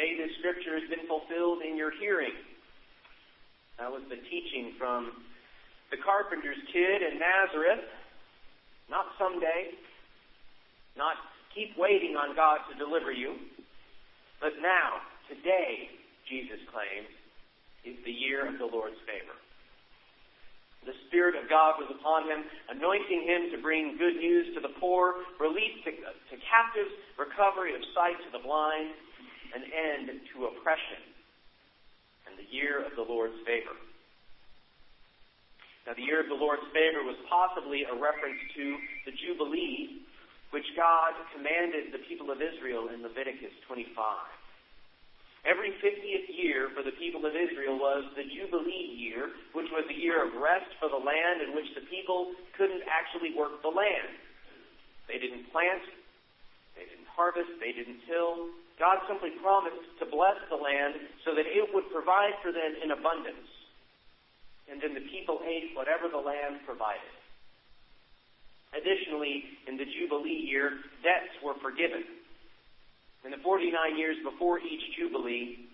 Today, this scripture has been fulfilled in your hearing. That was the teaching from the carpenter's kid in Nazareth. Not someday, not keep waiting on God to deliver you, but now, today, Jesus claims, is the year of the Lord's favor. The Spirit of God was upon him, anointing him to bring good news to the poor, relief to, to captives, recovery of sight to the blind, an end to oppression, and the year of the Lord's favor. Now, the year of the Lord's favor was possibly a reference to the Jubilee, which God commanded the people of Israel in Leviticus 25. Every 50th year for the people of Israel was the Jubilee year, which was a year of rest for the land in which the people couldn't actually work the land. They didn't plant, they didn't harvest, they didn't till. God simply promised to bless the land so that it would provide for them in abundance. And then the people ate whatever the land provided. Additionally, in the Jubilee year, debts were forgiven. In the 49 years before each Jubilee,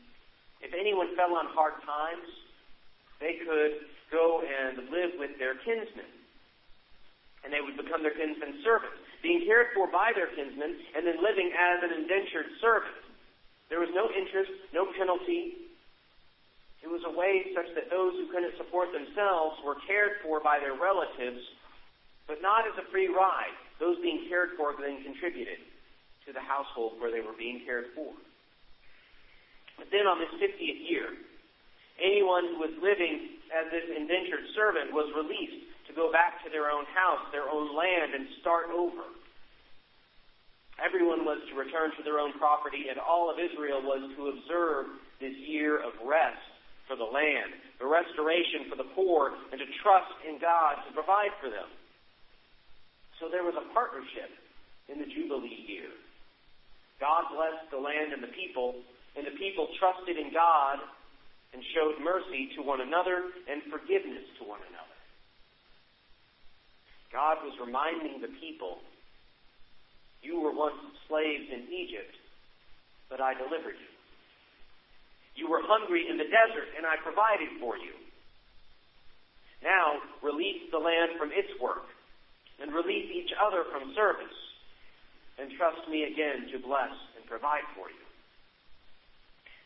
if anyone fell on hard times, they could go and live with their kinsmen. And they would become their kinsmen's servants, being cared for by their kinsmen, and then living as an indentured servant. There was no interest, no penalty. It was a way such that those who couldn't support themselves were cared for by their relatives, but not as a free ride. Those being cared for then contributed to the household where they were being cared for. But then on this 50th year, anyone who was living as this indentured servant was released go back to their own house, their own land, and start over. Everyone was to return to their own property, and all of Israel was to observe this year of rest for the land, the restoration for the poor, and to trust in God to provide for them. So there was a partnership in the Jubilee year. God blessed the land and the people, and the people trusted in God and showed mercy to one another and forgiveness to one another. God was reminding the people, you were once slaves in Egypt, but I delivered you. You were hungry in the desert, and I provided for you. Now, release the land from its work, and release each other from service and trust me again to bless and provide for you.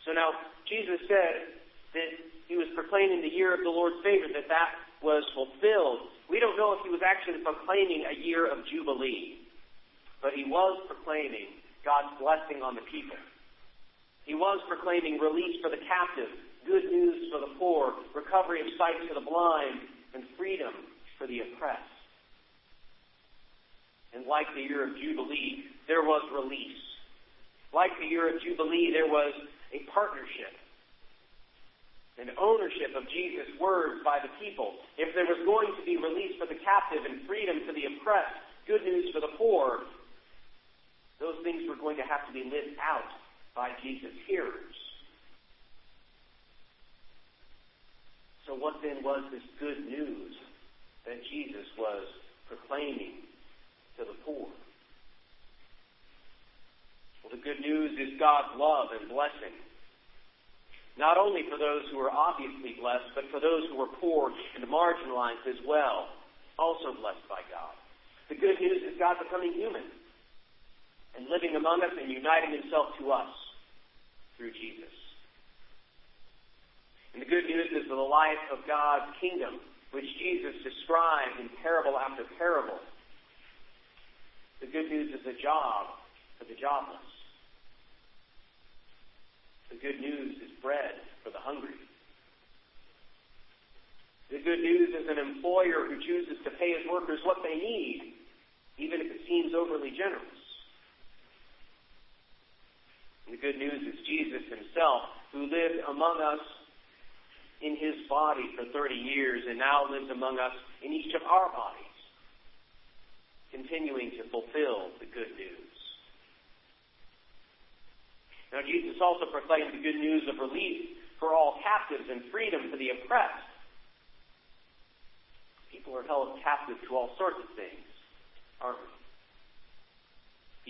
So now, Jesus said that he was proclaiming the year of the Lord's favor, that that was fulfilled. We don't know if he was actually proclaiming a year of Jubilee, but he was proclaiming God's blessing on the people. He was proclaiming release for the captive, good news for the poor, recovery of sight for the blind, and freedom for the oppressed. And like the year of Jubilee, there was release. Like the year of Jubilee, there was a partnership, an ownership of Jesus' words by the people. If there was going to be release for the captive and freedom for the oppressed, good news for the poor, those things were going to have to be lived out by Jesus' hearers. So what then was this good news that Jesus was proclaiming to the poor. Well, the good news is God's love and blessing. Not only for those who are obviously blessed, but for those who are poor and marginalized as well, also blessed by God. The good news is God becoming human and living among us and uniting himself to us through Jesus. And the good news is the life of God's kingdom, which Jesus described in parable after parable the good news is a job for the jobless. The good news is bread for the hungry. The good news is an employer who chooses to pay his workers what they need, even if it seems overly generous. And the good news is Jesus himself, who lived among us in his body for 30 years and now lives among us in each of our bodies continuing to fulfill the good news. Now, Jesus also proclaimed the good news of relief for all captives and freedom for the oppressed. People are held captive to all sorts of things, aren't we?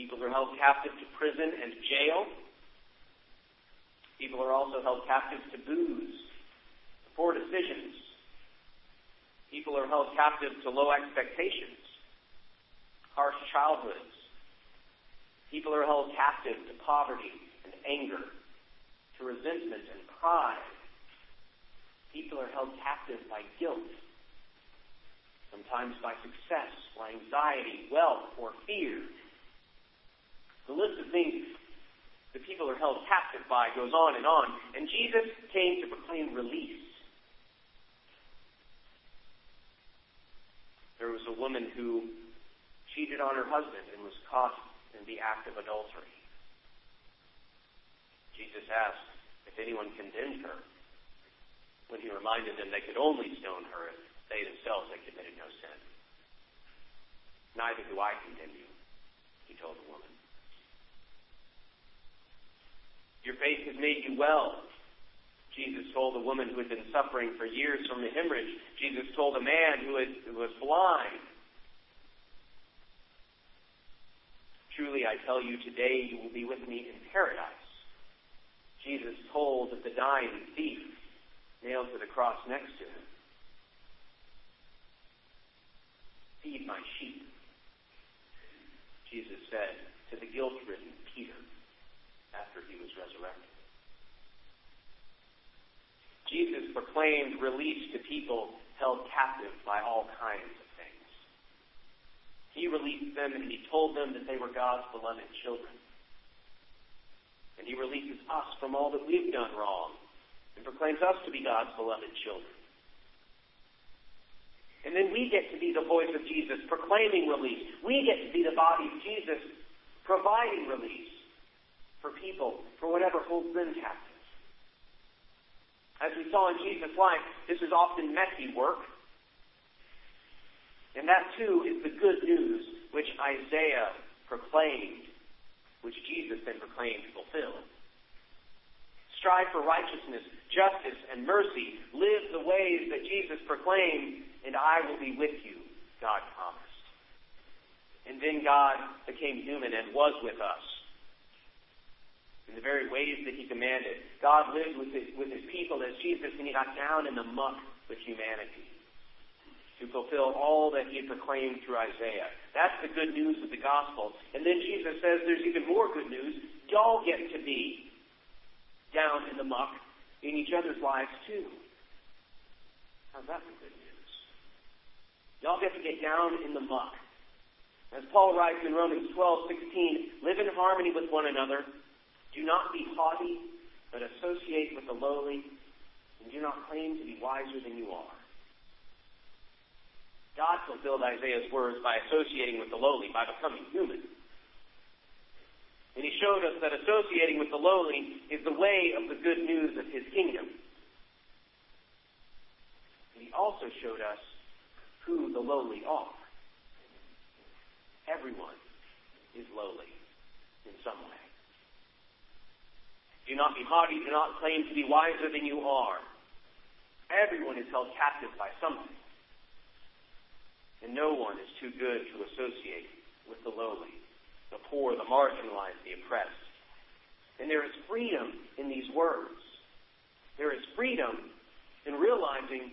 People are held captive to prison and jail. People are also held captive to booze, to poor decisions. People are held captive to low expectations, harsh childhoods. People are held captive to poverty and anger, to resentment and pride. People are held captive by guilt, sometimes by success, by anxiety, wealth, or fear. The list of things the people are held captive by goes on and on. And Jesus came to proclaim release. There was a woman who cheated on her husband and was caught in the act of adultery. Jesus asked if anyone condemned her when he reminded them they could only stone her if they themselves had committed no sin. Neither do I condemn you, he told the woman. Your faith has made you well. Jesus told the woman who had been suffering for years from a hemorrhage. Jesus told a man who, had, who was blind. Truly, I tell you, today you will be with me in paradise. Jesus told the dying thief nailed to the cross next to him, Feed my sheep. Jesus said to the guilt-ridden Peter after he was resurrected. Jesus proclaimed release to people held captive by all kinds of things. He released them and he told them that they were God's beloved children. And he releases us from all that we've done wrong and proclaims us to be God's beloved children. And then we get to be the voice of Jesus proclaiming release. We get to be the body of Jesus providing release for people, for whatever holds them captive. As we saw in Jesus' life, this is often messy work. And that too is the good news which Isaiah proclaimed, which Jesus then proclaimed fulfilled. Strive for righteousness, justice, and mercy. Live the ways that Jesus proclaimed, and I will be with you, God promised. And then God became human and was with us in the very ways that he commanded. God lived with his, with his people as Jesus, and he got down in the muck with humanity to fulfill all that he had proclaimed through Isaiah. That's the good news of the gospel. And then Jesus says there's even more good news. Y'all get to be down in the muck in each other's lives too. How's that for good news? Y'all get to get down in the muck. As Paul writes in Romans 12, 16, live in harmony with one another. Do not be haughty, but associate with the lowly, and do not claim to be wiser than you are. God fulfilled Isaiah's words by associating with the lowly, by becoming human. And he showed us that associating with the lowly is the way of the good news of his kingdom. And he also showed us who the lowly are. Everyone is lowly in some way. Do not be haughty. Do not claim to be wiser than you are. Everyone is held captive by something. And no one is too good to associate with the lowly, the poor, the marginalized, the oppressed. And there is freedom in these words. There is freedom in realizing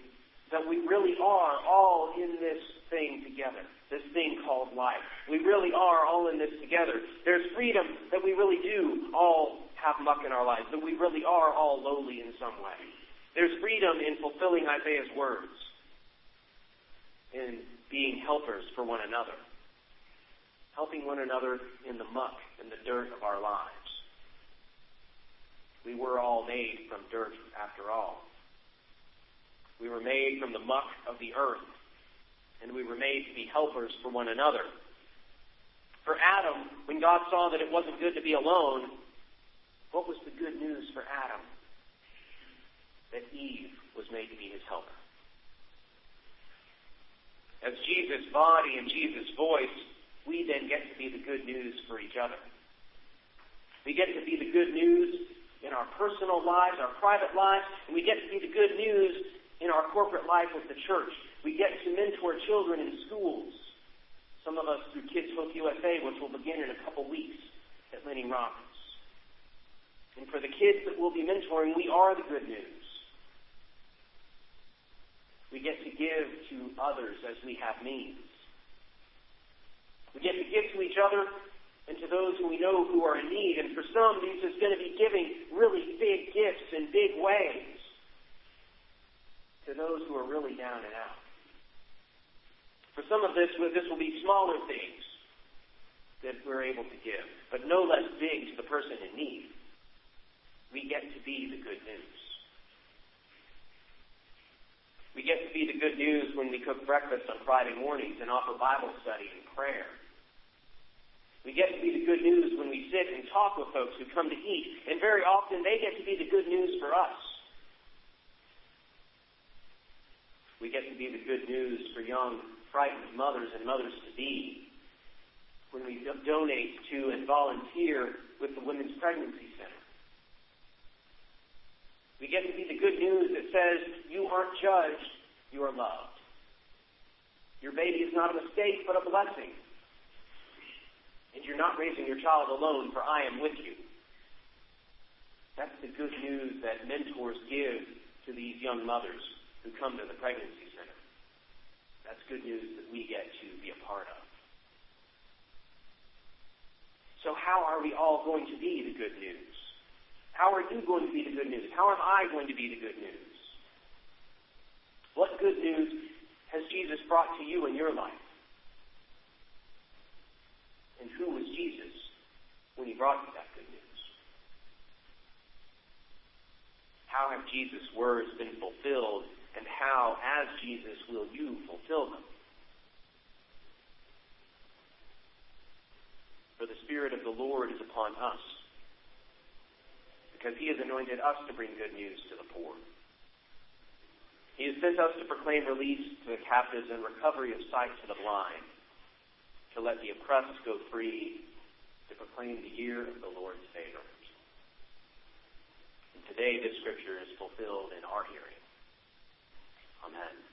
that we really are all in this thing together, this thing called life. We really are all in this together. There's freedom that we really do all have muck in our lives, that we really are all lowly in some way. There's freedom in fulfilling Isaiah's words, in being helpers for one another, helping one another in the muck and the dirt of our lives. We were all made from dirt after all. We were made from the muck of the earth, and we were made to be helpers for one another. For Adam, when God saw that it wasn't good to be alone, what was the good news for Adam? That Eve was made to be his helper. As Jesus' body and Jesus' voice, be the good news for each other. We get to be the good news in our personal lives, our private lives, and we get to be the good news in our corporate life with the church. We get to mentor children in schools. Some of us through Kids Hope USA, which will begin in a couple weeks at Lenny Robbins. And for the kids that we'll be mentoring, we are the good news. We get to give to others as we have means. We get to give to each other and to those who we know who are in need. And for some, this is going to be giving really big gifts in big ways to those who are really down and out. For some of this, this will be smaller things that we're able to give, but no less big to the person in need. We get to be the good news. We get to be the good news when we cook breakfast on Friday mornings and offer Bible study and prayer. We get to be the good news when we sit and talk with folks who come to eat, and very often they get to be the good news for us. We get to be the good news for young, frightened mothers and mothers to be when we donate to and volunteer with the Women's Pregnancy Center. We get to be the good news that says, you aren't judged, you are loved. Your baby is not a mistake, but a blessing. And you're not raising your child alone, for I am with you. That's the good news that mentors give to these young mothers who come to the pregnancy center. That's good news that we get to be a part of. So how are we all going to be the good news? How are you going to be the good news? How am I going to be the good news? What good news has Jesus brought to you in your life? And who was Jesus he brought you that good news? How have Jesus' words been fulfilled, and how, as Jesus, will you fulfill them? For the Spirit of the Lord is upon us because he has anointed us to bring good news to the poor. He has sent us to proclaim release to the captives and recovery of sight to the blind, to let the oppressed go free, to proclaim the year of the Lord's favor. And today this scripture is fulfilled in our hearing. Amen.